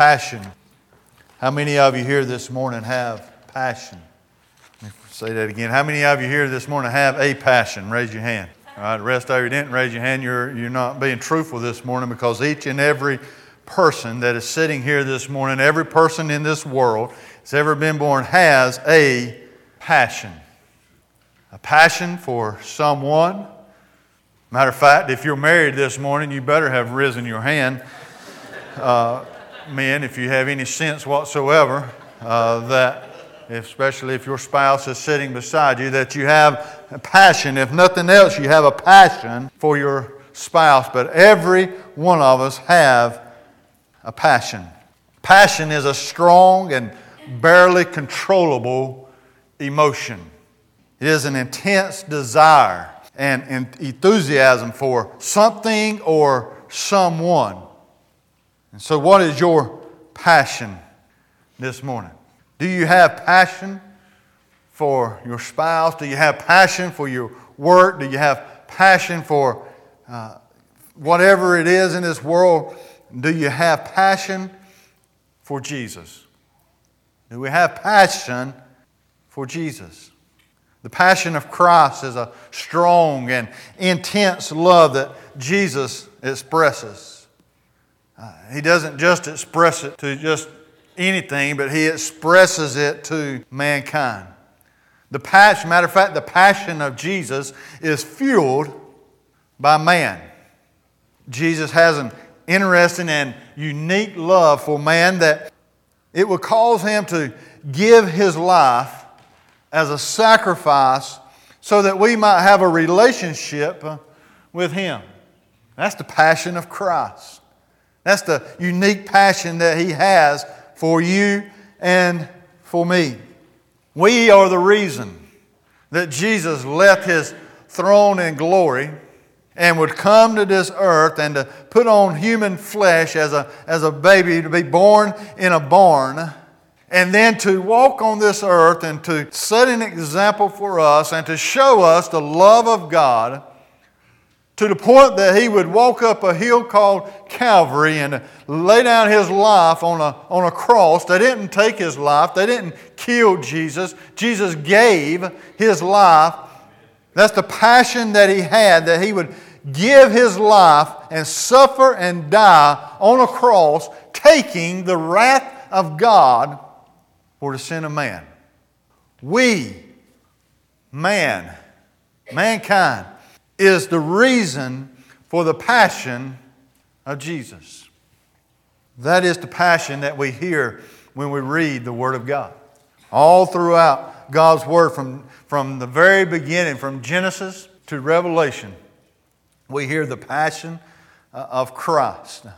Passion. How many of you here this morning have passion? Let me say that again. How many of you here this morning have a passion? Raise your hand. All right, the rest of you didn't raise your hand. You're, you're not being truthful this morning because each and every person that is sitting here this morning, every person in this world that's ever been born has a passion. A passion for someone. Matter of fact, if you're married this morning, you better have risen your hand. Uh, men, if you have any sense whatsoever, uh, that especially if your spouse is sitting beside you, that you have a passion. If nothing else, you have a passion for your spouse. But every one of us have a passion. Passion is a strong and barely controllable emotion. It is an intense desire and enthusiasm for something or someone. And so, what is your passion this morning? Do you have passion for your spouse? Do you have passion for your work? Do you have passion for uh, whatever it is in this world? Do you have passion for Jesus? Do we have passion for Jesus? The passion of Christ is a strong and intense love that Jesus expresses. Uh, he doesn't just express it to just anything, but he expresses it to mankind. The passion, matter of fact, the passion of Jesus is fueled by man. Jesus has an interesting and unique love for man that it will cause him to give his life as a sacrifice so that we might have a relationship with him. That's the passion of Christ. That's the unique passion that He has for you and for me. We are the reason that Jesus left His throne in glory and would come to this earth and to put on human flesh as a, as a baby, to be born in a barn, and then to walk on this earth and to set an example for us and to show us the love of God to the point that he would walk up a hill called Calvary and lay down his life on a, on a cross. They didn't take his life, they didn't kill Jesus. Jesus gave his life. That's the passion that he had, that he would give his life and suffer and die on a cross, taking the wrath of God for the sin of man. We, man, mankind, is the reason for the passion of Jesus. That is the passion that we hear when we read the Word of God. All throughout God's Word, from, from the very beginning, from Genesis to Revelation, we hear the passion uh, of Christ.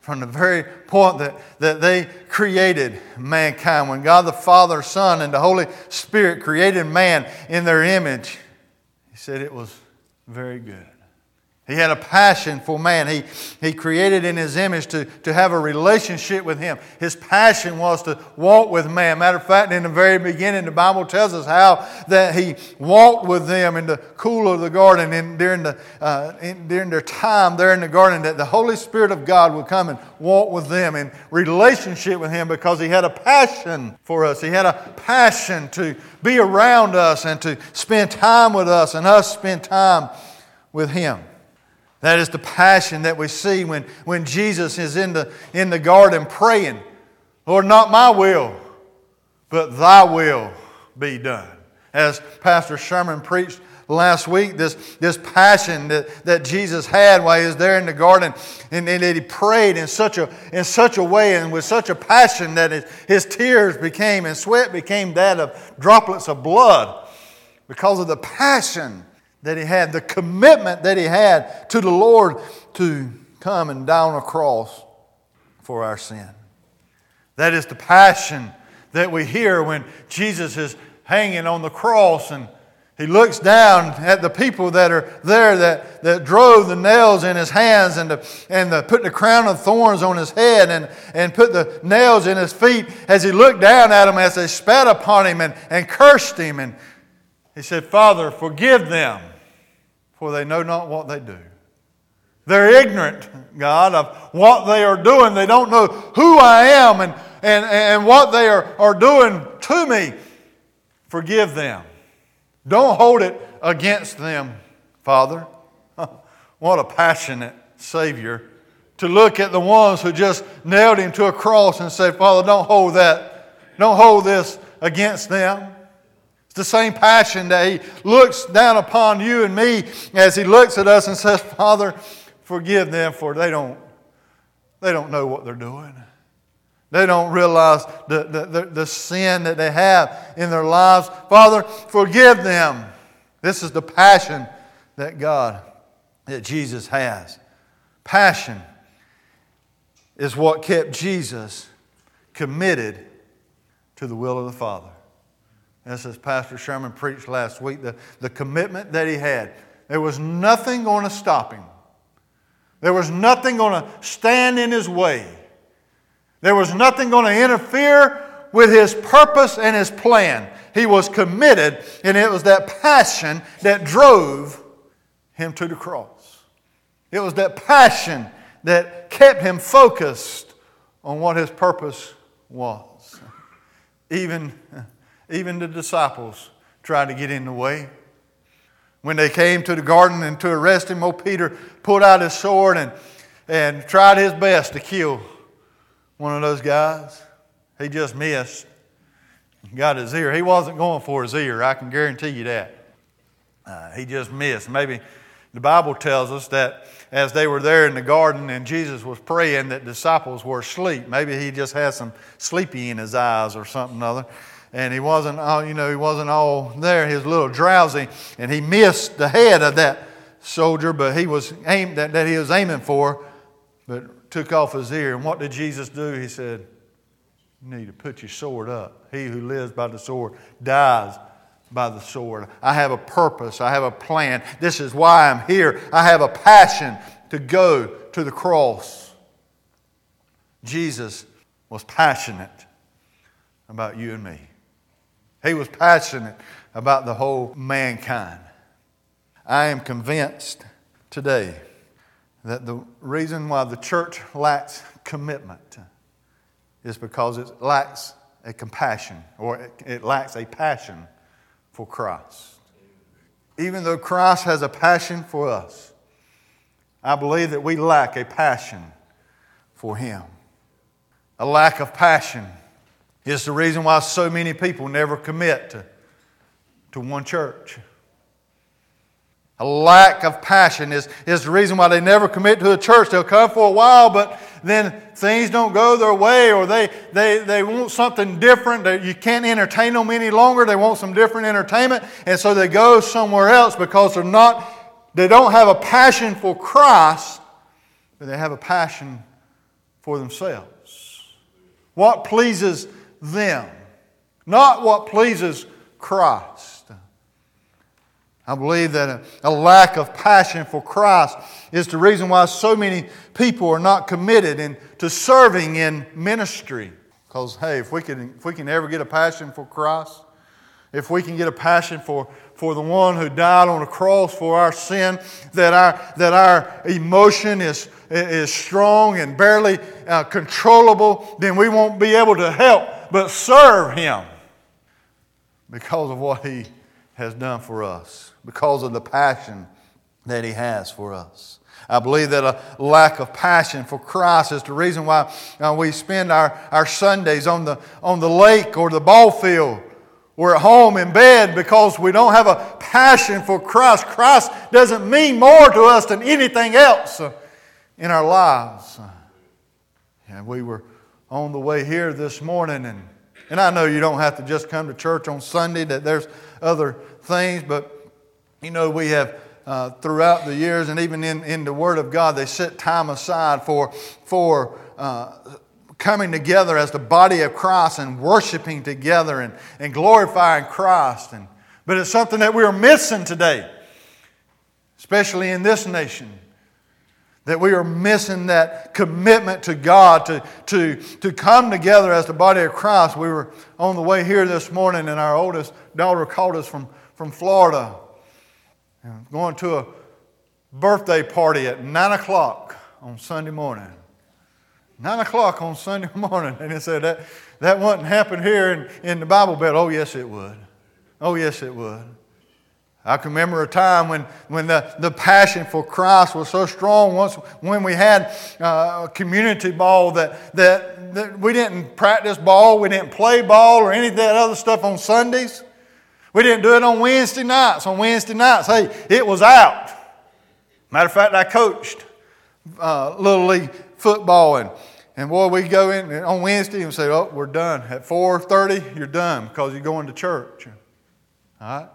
From the very point that, that they created mankind, when God the Father, Son, and the Holy Spirit created man in their image, He said it was very good. He had a passion for man. He, he created in his image to, to have a relationship with him. His passion was to walk with man. Matter of fact, in the very beginning, the Bible tells us how that he walked with them in the cool of the garden and during, the, uh, in, during their time there in the garden, that the Holy Spirit of God would come and walk with them in relationship with him because he had a passion for us. He had a passion to be around us and to spend time with us and us spend time with him. That is the passion that we see when, when Jesus is in the, in the garden praying, Lord, not my will, but thy will be done. As Pastor Sherman preached last week, this, this passion that, that Jesus had while he was there in the garden, and, and that he prayed in such, a, in such a way and with such a passion that his, his tears became and sweat became that of droplets of blood because of the passion that he had, the commitment that he had to the Lord to come and die on a cross for our sin. That is the passion that we hear when Jesus is hanging on the cross and he looks down at the people that are there that, that drove the nails in his hands and, the, and the, put the crown of thorns on his head and, and put the nails in his feet as he looked down at them as they spat upon him and, and cursed him. And he said, Father, forgive them for they know not what they do. They're ignorant, God, of what they are doing. They don't know who I am and, and, and what they are, are doing to me. Forgive them. Don't hold it against them, Father. What a passionate Savior to look at the ones who just nailed him to a cross and say, Father, don't hold that, don't hold this against them. It's the same passion that he looks down upon you and me as he looks at us and says, Father, forgive them for they don't, they don't know what they're doing. They don't realize the, the, the, the sin that they have in their lives. Father, forgive them. This is the passion that God, that Jesus has. Passion is what kept Jesus committed to the will of the Father. As as Pastor Sherman preached last week, the, the commitment that he had. There was nothing going to stop him. There was nothing going to stand in his way. There was nothing going to interfere with his purpose and his plan. He was committed, and it was that passion that drove him to the cross. It was that passion that kept him focused on what his purpose was. Even, even the disciples tried to get in the way. When they came to the garden and to arrest him, old Peter pulled out his sword and, and tried his best to kill one of those guys. He just missed. Got his ear. He wasn't going for his ear, I can guarantee you that. Uh, he just missed. Maybe the Bible tells us that as they were there in the garden and Jesus was praying, that disciples were asleep. Maybe he just had some sleepy in his eyes or something other. And he wasn't all, you know, he wasn't all there. He was a little drowsy, and he missed the head of that soldier, but he was aimed that, that he was aiming for, but took off his ear. And what did Jesus do? He said, You need to put your sword up. He who lives by the sword dies by the sword. I have a purpose. I have a plan. This is why I'm here. I have a passion to go to the cross. Jesus was passionate about you and me. He was passionate about the whole mankind. I am convinced today that the reason why the church lacks commitment is because it lacks a compassion or it lacks a passion for Christ. Even though Christ has a passion for us, I believe that we lack a passion for Him. A lack of passion is the reason why so many people never commit to, to one church. A lack of passion is, is the reason why they never commit to a church. They'll come for a while, but then things don't go their way, or they, they, they want something different. You can't entertain them any longer. They want some different entertainment, and so they go somewhere else because they're not, they don't have a passion for Christ, but they have a passion for themselves. What pleases them, not what pleases Christ. I believe that a, lack of passion for Christ is the reason why so many people are not committed in, to serving in ministry. Because, hey, if we, can, if we can ever get a passion for Christ, if we can get a passion for, for the one who died on the cross for our sin, that our, that our emotion is, is strong and barely uh, controllable, then we won't be able to help but serve Him because of what He has done for us because of the passion that He has for us. I believe that a lack of passion for Christ is the reason why uh, we spend our, our Sundays on the, on the lake or the ball field. We're at home in bed because we don't have a passion for Christ. Christ doesn't mean more to us than anything else in our lives. And we were on the way here this morning, and, and I know you don't have to just come to church on Sunday, that there's other things, but you know, we have uh, throughout the years and even in, in the Word of God, they set time aside for, for uh, coming together as the body of Christ and worshiping together and, and glorifying Christ. And, but it's something that we're missing today, especially in this nation. That we are missing that commitment to God to, to, to come together as the body of Christ. We were on the way here this morning, and our oldest daughter called us from, from Florida going to a birthday party at 9 o'clock on Sunday morning. 9 o'clock on Sunday morning. And he said, that, that wouldn't happen here in, in the Bible Belt. Oh, yes, it would. Oh, yes, it would. I can remember a time when, when the, the passion for Christ was so strong once when we had uh, a community ball that, that, that we didn't practice ball, we didn't play ball or any of that other stuff on Sundays. We didn't do it on Wednesday nights. On Wednesday nights, hey, it was out. Matter of fact, I coached uh, Little League football and and boy, we go in on Wednesday and say, "Oh, we're done at 4:30. You're done because you're going to church." All right.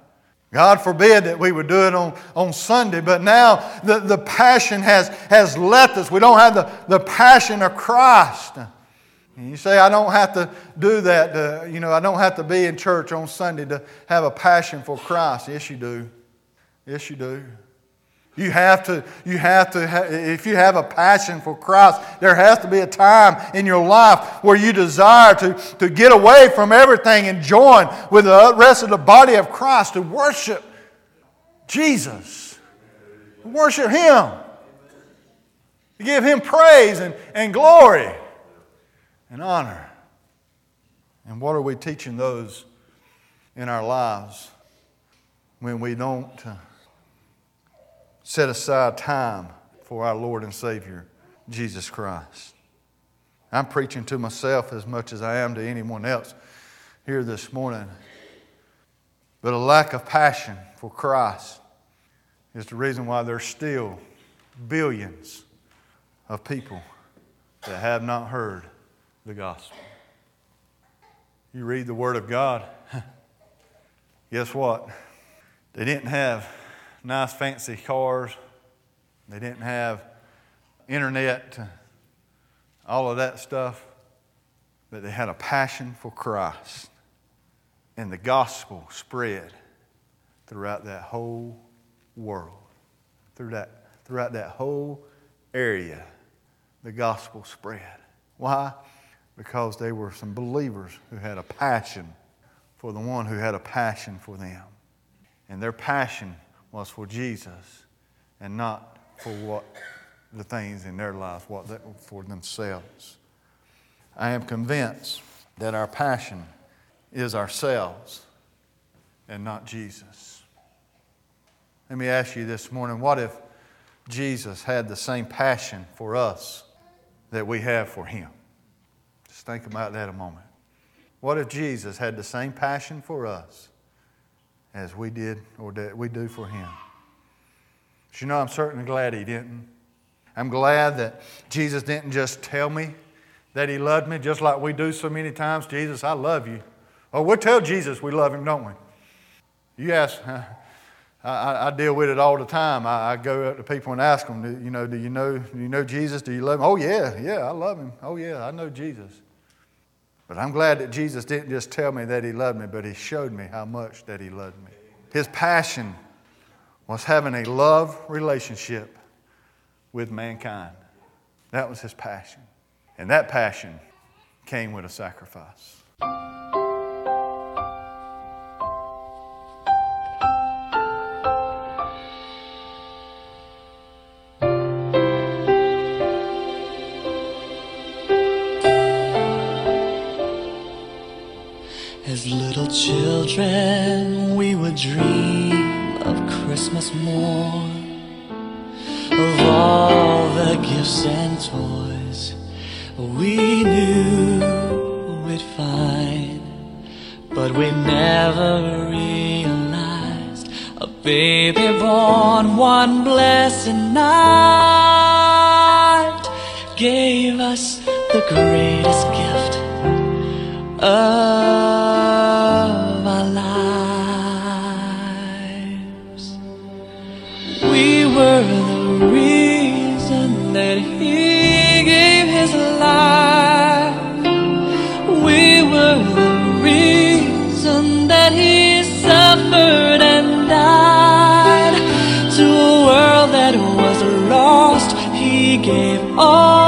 God forbid that we would do it on, on Sunday, but now the, the passion has, has left us. We don't have the, the passion of Christ. And you say, I don't have to do that. To, you know, I don't have to be in church on Sunday to have a passion for Christ. Yes, you do. Yes, you do. You have to, you have to, if you have a passion for Christ, there has to be a time in your life where you desire to, to get away from everything and join with the rest of the body of Christ to worship Jesus, worship Him, to give Him praise and, and glory and honor. And what are we teaching those in our lives when we don't? Uh, set aside time for our Lord and Savior, Jesus Christ. I'm preaching to myself as much as I am to anyone else here this morning. But a lack of passion for Christ is the reason why there's still billions of people that have not heard the gospel. You read the Word of God, guess what? They didn't have nice fancy cars. They didn't have internet, all of that stuff. But they had a passion for Christ. And the gospel spread throughout that whole world. Through that, throughout that whole area, the gospel spread. Why? Because they were some believers who had a passion for the one who had a passion for them. And their passion was for Jesus and not for what the things in their life, what they, for themselves. I am convinced that our passion is ourselves and not Jesus. Let me ask you this morning what if Jesus had the same passion for us that we have for Him? Just think about that a moment. What if Jesus had the same passion for us as we did or that we do for him. But you know, I'm certainly glad he didn't. I'm glad that Jesus didn't just tell me that he loved me, just like we do so many times. Jesus, I love you. Oh, we tell Jesus we love him, don't we? You ask, I, I, deal with it all the time. I, I, go up to people and ask them, do, you know, do you know, do you know Jesus? Do you love him? Oh, yeah, yeah, I love him. Oh, yeah, I know Jesus. But I'm glad that Jesus didn't just tell me that He loved me, but He showed me how much that He loved me. His passion was having a love relationship with mankind. That was His passion. And that passion came with a sacrifice. Children, we would dream of Christmas morn, of all the gifts and toys we knew we'd find, but we never realized a baby born one blessed night gave us the greatest gift. Of all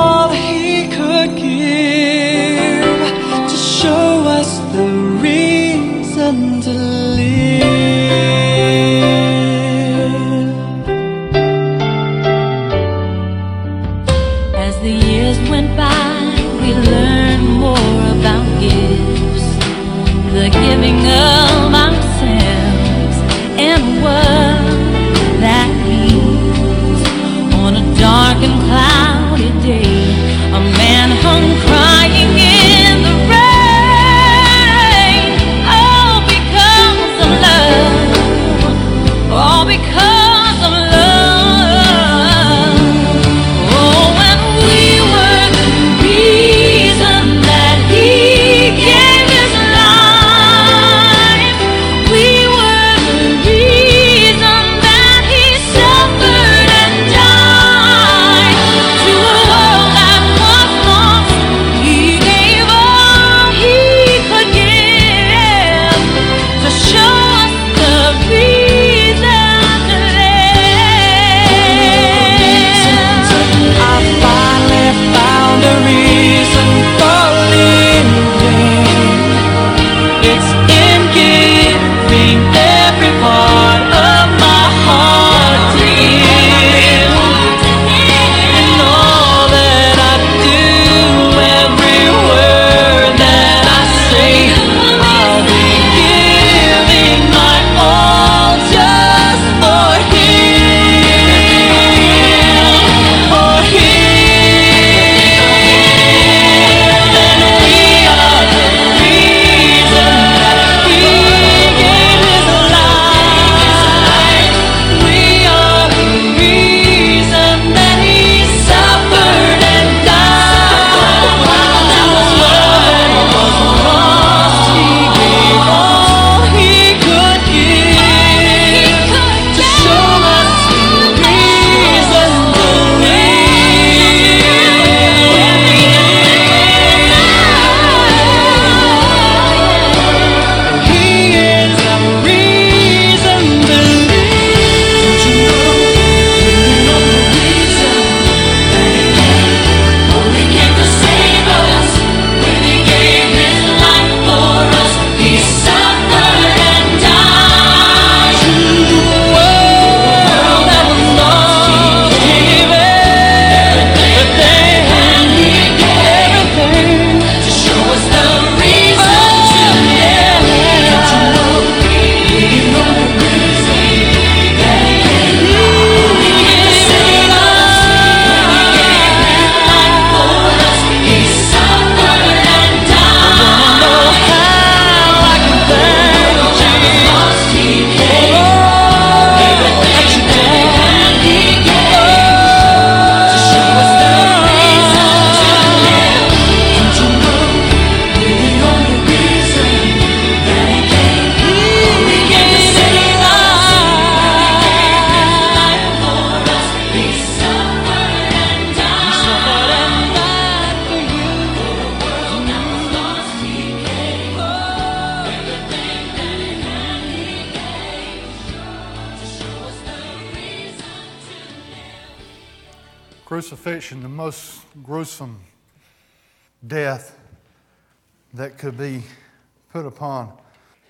upon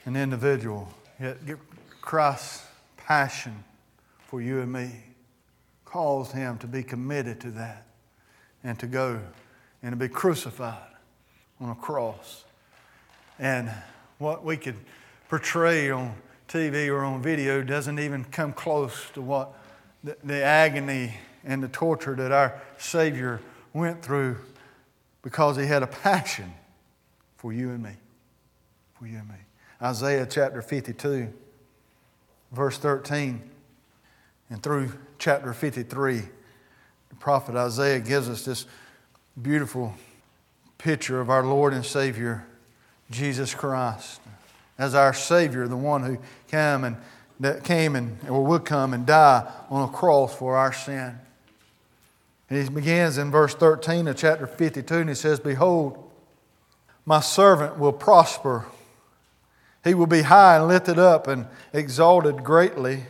an individual. Yet Christ's passion for you and me caused him to be committed to that and to go and to be crucified on a cross. And what we could portray on TV or on video doesn't even come close to what the, the agony and the torture that our Savior went through because he had a passion for you and me. For you and me. Isaiah chapter 52, verse 13, and through chapter 53, the prophet Isaiah gives us this beautiful picture of our Lord and Savior, Jesus Christ, as our Savior, the one who came and that came and or would come and die on a cross for our sin. And he begins in verse 13 of chapter 52, and he says, Behold, my servant will prosper. He will be high and lifted up and exalted greatly.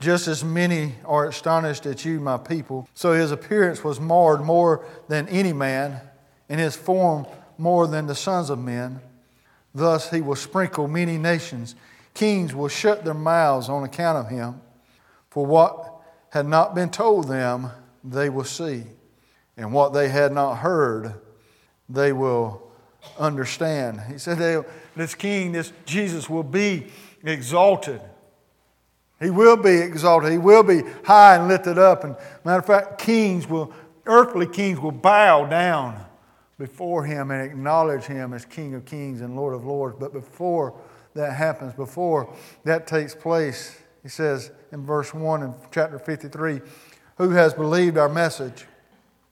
Just as many are astonished at you, my people. So his appearance was marred more than any man, and his form more than the sons of men. Thus he will sprinkle many nations. Kings will shut their mouths on account of him. For what had not been told them, they will see. And what they had not heard, they will understand. He said, This king, this Jesus, will be exalted. He will be exalted. He will be high and lifted up. And matter of fact, kings will, earthly kings will bow down before him and acknowledge him as King of kings and Lord of lords. But before that happens, before that takes place, he says in verse 1 in chapter 53 Who has believed our message?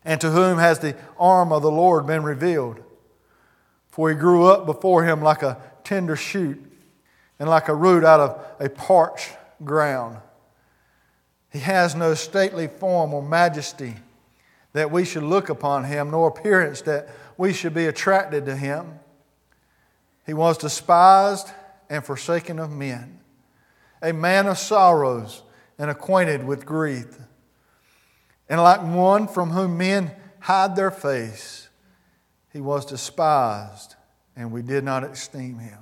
And to whom has the arm of the Lord been revealed? For he grew up before him like a tender shoot and like a root out of a parched ground. He has no stately form or majesty that we should look upon him, nor appearance that we should be attracted to him. He was despised and forsaken of men, a man of sorrows and acquainted with grief. And like one from whom men hide their face, he was despised, and we did not esteem him.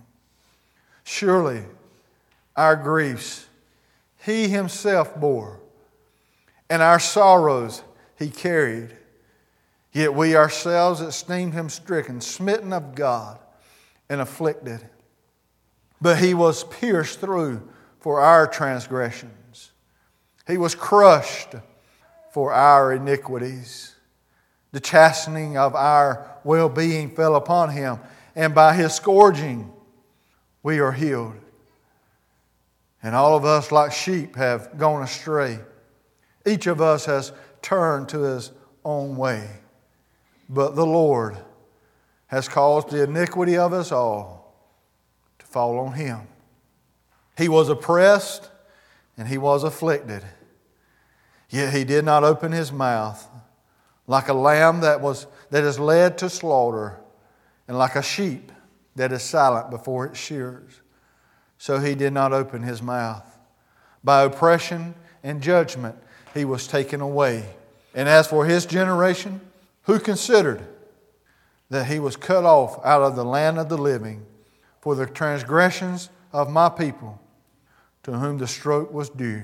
Surely our griefs he himself bore, and our sorrows he carried. Yet we ourselves esteemed him stricken, smitten of God, and afflicted. But he was pierced through for our transgressions, he was crushed for our iniquities. The chastening of our well being fell upon him, and by his scourging we are healed. And all of us, like sheep, have gone astray. Each of us has turned to his own way. But the Lord has caused the iniquity of us all to fall on him. He was oppressed and he was afflicted, yet he did not open his mouth like a lamb that, was, that is led to slaughter, and like a sheep that is silent before its shears. So he did not open his mouth. By oppression and judgment he was taken away. And as for his generation, who considered that he was cut off out of the land of the living for the transgressions of my people, to whom the stroke was due?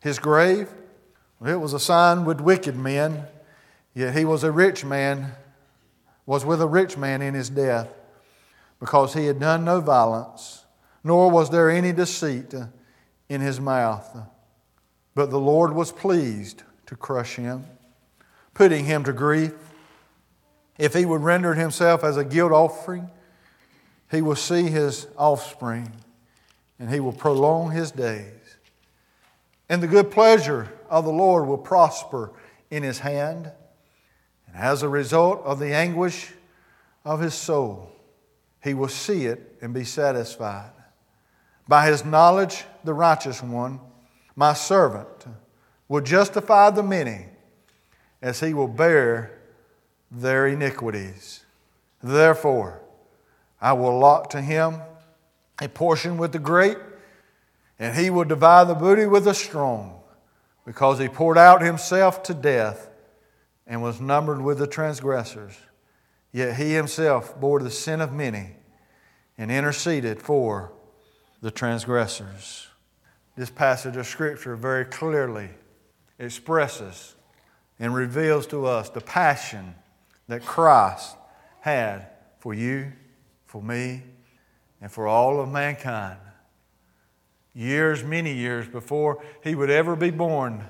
His grave, it was assigned with wicked men Yet he was a rich man, was with a rich man in his death, because he had done no violence, nor was there any deceit in his mouth. But the Lord was pleased to crush him, putting him to grief. If he would render himself as a guilt offering, he will see his offspring, and he will prolong his days. And the good pleasure of the Lord will prosper in his hand. And as a result of the anguish of his soul, he will see it and be satisfied. By his knowledge, the righteous one, my servant, will justify the many as he will bear their iniquities. Therefore, I will allot to him a portion with the great, and he will divide the booty with the strong, because he poured out himself to death and was numbered with the transgressors. Yet he himself bore the sin of many and interceded for the transgressors. This passage of Scripture very clearly expresses and reveals to us the passion that Christ had for you, for me, and for all of mankind. Years, many years before he would ever be born,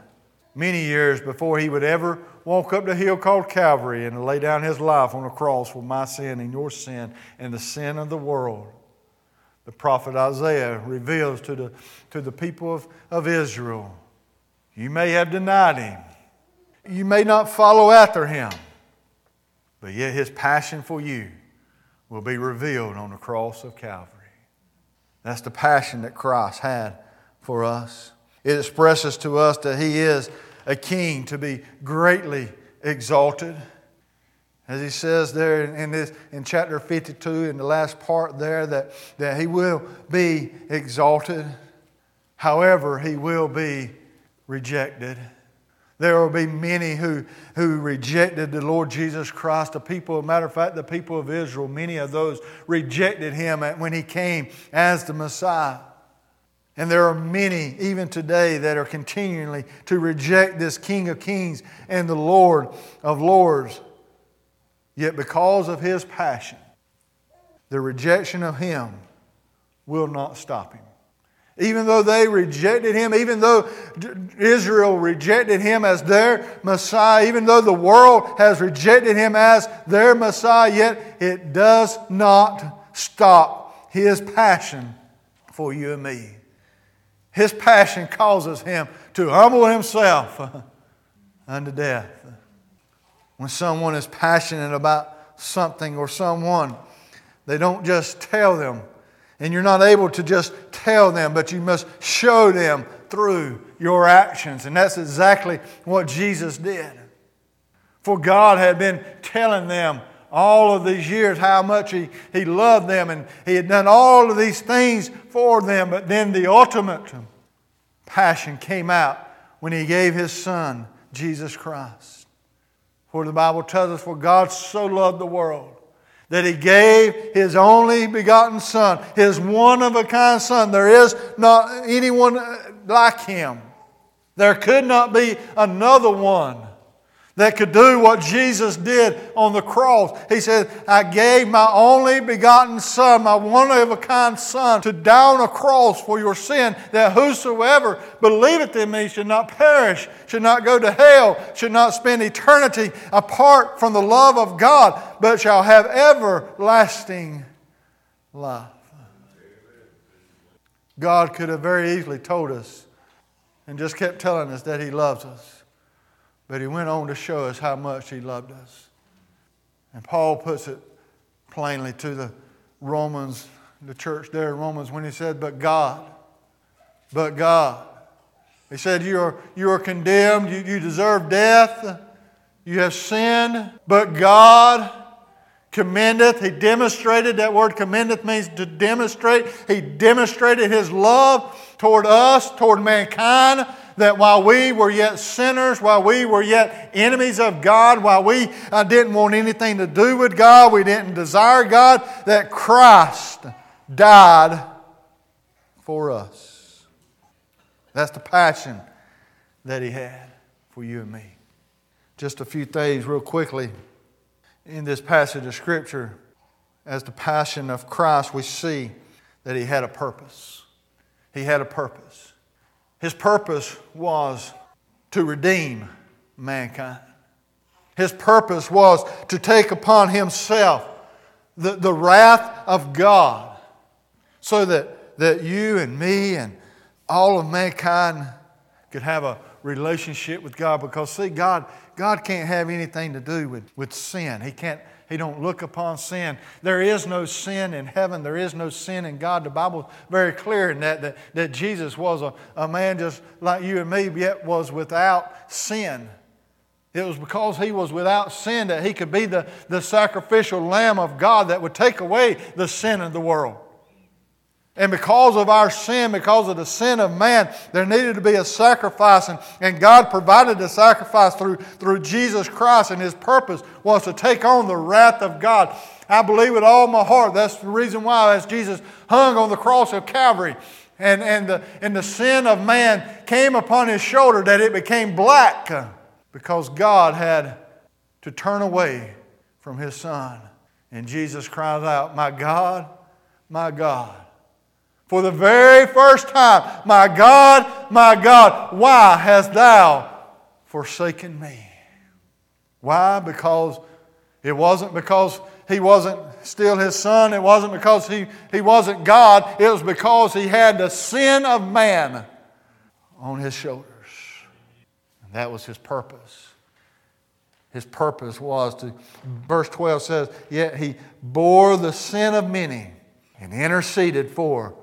many years before he would ever walk up the hill called Calvary and lay down his life on a cross for my sin and your sin and the sin of the world. The prophet Isaiah reveals to the, to the people of, of Israel you may have denied him, you may not follow after him, but yet his passion for you will be revealed on the cross of Calvary. That's the passion that Christ had for us. It expresses to us that He is a king to be greatly exalted. As he says there in, this, in chapter 52, in the last part there, that, that he will be exalted. However, he will be rejected. There will be many who, who rejected the Lord Jesus Christ. The people, matter of fact, the people of Israel, many of those rejected him when he came as the Messiah. And there are many, even today, that are continually to reject this King of Kings and the Lord of Lords. Yet, because of his passion, the rejection of him will not stop him. Even though they rejected him, even though Israel rejected him as their Messiah, even though the world has rejected him as their Messiah, yet it does not stop his passion for you and me. His passion causes him to humble himself unto death. When someone is passionate about something or someone, they don't just tell them and you're not able to just tell them, but you must show them through your actions. And that's exactly what Jesus did. For God had been telling them all of these years how much he, he loved them and He had done all of these things for them. But then the ultimate passion came out when He gave His Son, Jesus Christ. For the Bible tells us, For God so loved the world that he gave his only begotten Son, his one of a kind Son. There is not anyone like him. There could not be another one that could do what Jesus did on the cross. He said, I gave my only begotten Son, my one of a kind Son, to die on a cross for your sin, that whosoever believeth in me should not perish, should not go to hell, should not spend eternity apart from the love of God, but shall have everlasting life. God could have very easily told us and just kept telling us that He loves us. But he went on to show us how much he loved us. And Paul puts it plainly to the Romans, the church there in Romans, when he said, But God, but God. He said, You are, you are condemned, you, you deserve death, you have sinned, but God commendeth. He demonstrated, that word commendeth means to demonstrate. He demonstrated his love toward us, toward mankind, that while we were yet sinners, while we were yet enemies of God, while we uh, didn't want anything to do with God, we didn't desire God, that Christ died for us. That's the passion that He had for you and me. Just a few things, real quickly, in this passage of Scripture. As the passion of Christ, we see that He had a purpose. He had a purpose. His purpose was to redeem mankind. His purpose was to take upon himself the, the wrath of God so that, that you and me and all of mankind could have a relationship with God. Because, see, God, God can't have anything to do with, with sin. He can't he don't look upon sin. There is no sin in heaven. There is no sin in God. The Bible's very clear in that, that, that Jesus was a, a man just like you and me, yet was without sin. It was because he was without sin that he could be the, the sacrificial lamb of God that would take away the sin of the world. And because of our sin, because of the sin of man, there needed to be a sacrifice. And, and God provided the sacrifice through, through Jesus Christ. And His purpose was to take on the wrath of God. I believe with all my heart. That's the reason why, as Jesus hung on the cross of Calvary, and, and, the, and the sin of man came upon his shoulder, that it became black because God had to turn away from his son. And Jesus cried out, My God, my God. For the very first time, My God, my God, why hast thou forsaken me? Why? Because it wasn't because he wasn't still his son. It wasn't because he, he wasn't God. It was because he had the sin of man on his shoulders. And that was his purpose. His purpose was to, verse 12 says, Yet he bore the sin of many and interceded for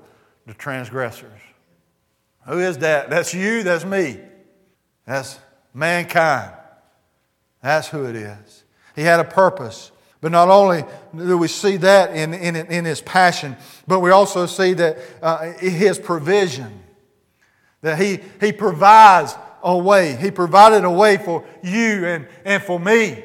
the transgressors. Who is that? That's you, that's me. That's mankind. That's who it is. He had a purpose. But not only do we see that in, in, in his passion, but we also see that uh, his provision. That he, he provides a way. He provided a way for you and, and for me.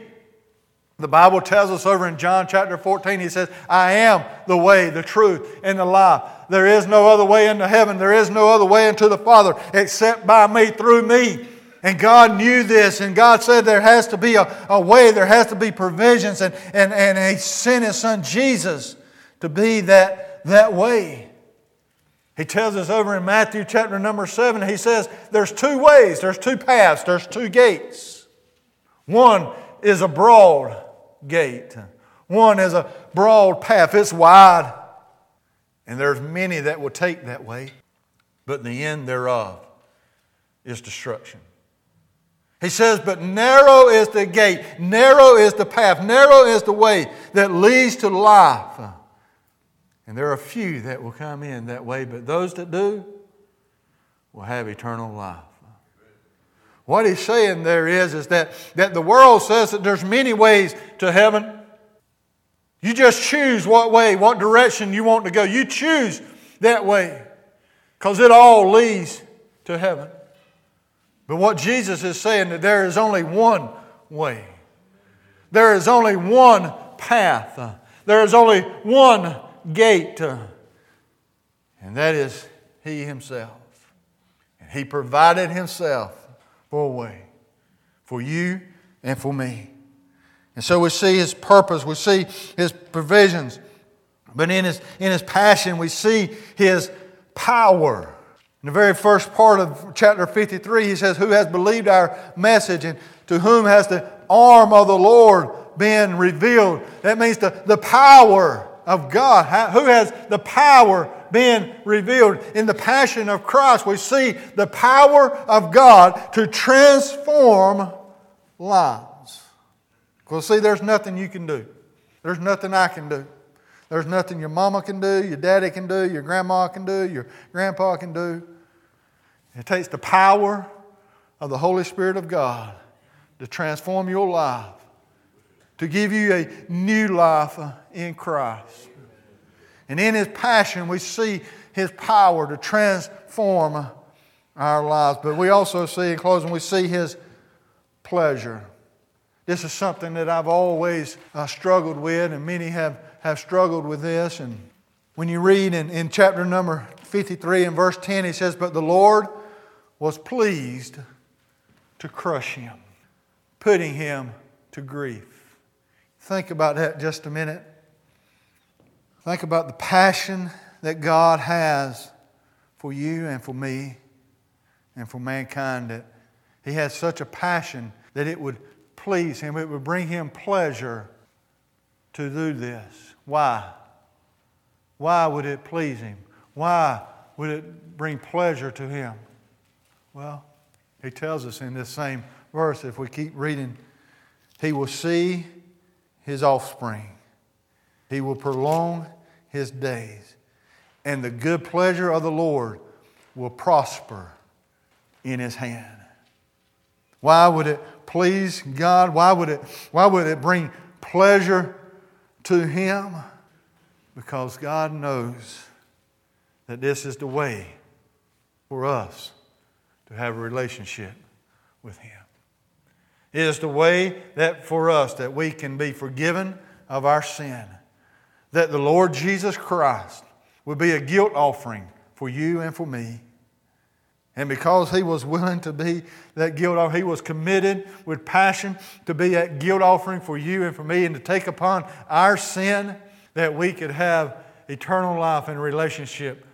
The Bible tells us over in John chapter 14, he says, I am the way, the truth, and the life. There is no other way into heaven. There is no other way into the Father except by me, through me. And God knew this, and God said there has to be a, a way, there has to be provisions, and, and, and He sent His Son Jesus to be that, that way. He tells us over in Matthew chapter number 7, He says there's two ways, there's two paths, there's two gates. One is a broad gate, one is a broad path, it's wide, and there's many that will take that way, but the end thereof is destruction. He says, But narrow is the gate, narrow is the path, narrow is the way that leads to life. And there are few that will come in that way, but those that do will have eternal life. What he's saying there is, is that, that the world says that there's many ways to heaven. You just choose what way, what direction you want to go. You choose that way because it all leads to heaven. But what Jesus is saying that there is only one way. There is only one path. There is only one gate. And that is He Himself. And He provided Himself for a way for you and for me. And so we see His purpose, we see His provisions, but in His, in his passion, we see His power. In the very first part of chapter 53, he says, Who has believed our message and to whom has the arm of the Lord been revealed? That means the, the power of God. Who has the power been revealed? In the passion of Christ, we see the power of God to transform lives. Because, see, there's nothing you can do, there's nothing I can do. There's nothing your mama can do, your daddy can do, your grandma can do, your grandpa can do. It takes the power of the Holy Spirit of God to transform your life, to give you a new life in Christ. And in His passion, we see His power to transform our lives. But we also see, in closing, we see His pleasure. This is something that I've always uh, struggled with, and many have have struggled with this. And when you read in, in chapter number 53 and verse 10, he says, But the Lord was pleased to crush him, putting him to grief. Think about that just a minute. Think about the passion that God has for you and for me and for mankind that he has such a passion that it would please him, it would bring him pleasure to do this. Why? Why would it please him? Why would it bring pleasure to him? Well, he tells us in this same verse, if we keep reading, he will see his offspring, he will prolong his days, and the good pleasure of the Lord will prosper in his hand. Why would it please God? Why would it, why would it bring pleasure to Him because God knows that this is the way for us to have a relationship with Him. It is the way that for us that we can be forgiven of our sin, that the Lord Jesus Christ would be a guilt offering for you and for me. And because he was willing to be that guilt offering, he was committed with passion to be that guilt offering for you and for me and to take upon our sin that we could have eternal life and relationship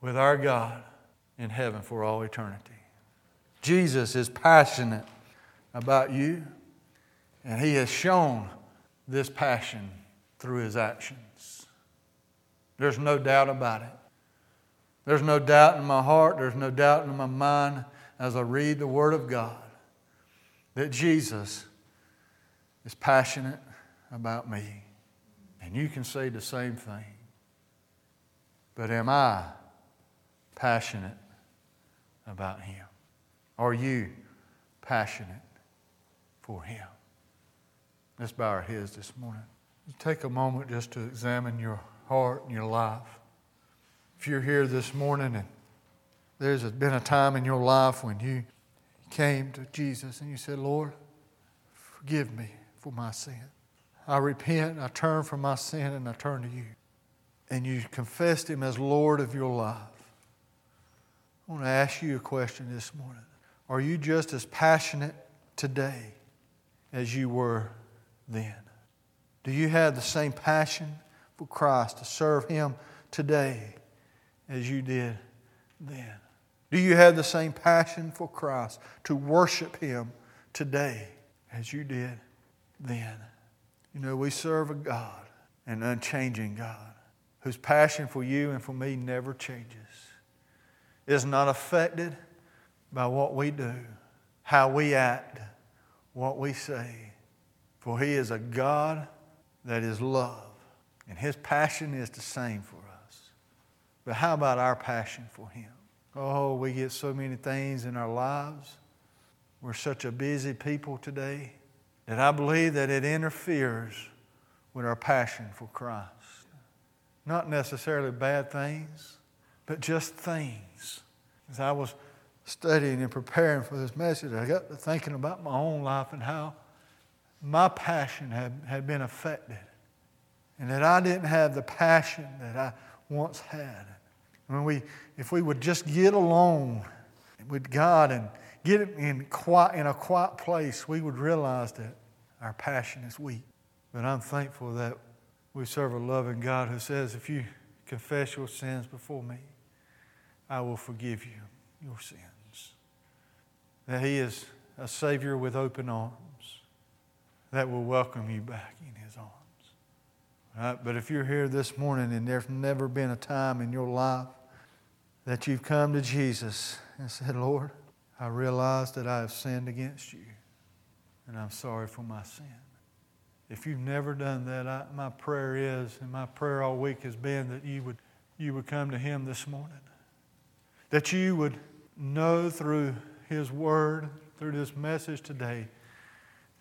with our God in heaven for all eternity. Jesus is passionate about you, and he has shown this passion through his actions. There's no doubt about it. There's no doubt in my heart, there's no doubt in my mind as I read the Word of God that Jesus is passionate about me. And you can say the same thing. But am I passionate about Him? Are you passionate for Him? Let's bow our heads this morning. Take a moment just to examine your heart and your life. If you're here this morning and there's been a time in your life when you came to Jesus and you said, Lord, forgive me for my sin. I repent, I turn from my sin, and I turn to you. And you confessed Him as Lord of your life. I want to ask you a question this morning. Are you just as passionate today as you were then? Do you have the same passion for Christ to serve Him today as you did then? Do you have the same passion for Christ to worship Him today as you did then? You know, we serve a God, an unchanging God, whose passion for you and for me never changes, is not affected by what we do, how we act, what we say. For He is a God that is love, and His passion is the same for us. But how about our passion for Him? Oh, we get so many things in our lives. We're such a busy people today that I believe that it interferes with our passion for Christ. Not necessarily bad things, but just things. As I was studying and preparing for this message, I got to thinking about my own life and how my passion had, had been affected. And that I didn't have the passion that I once had. When we, if we would just get alone with God and get in, quiet, in a quiet place, we would realize that our passion is weak. But I'm thankful that we serve a loving God who says, if you confess your sins before me, I will forgive you your sins. That He is a Savior with open arms that will welcome you back in His arms. Right? But if you're here this morning and there's never been a time in your life that you've come to Jesus and said, Lord, I realize that I have sinned against you and I'm sorry for my sin. If you've never done that, I, my prayer is, and my prayer all week has been that you would, you would come to Him this morning. That you would know through His Word, through this message today,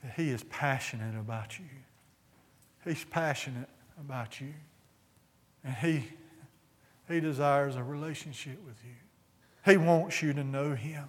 that He is passionate about you. He's passionate about you. And He, he desires a relationship with you. He wants you to know Him.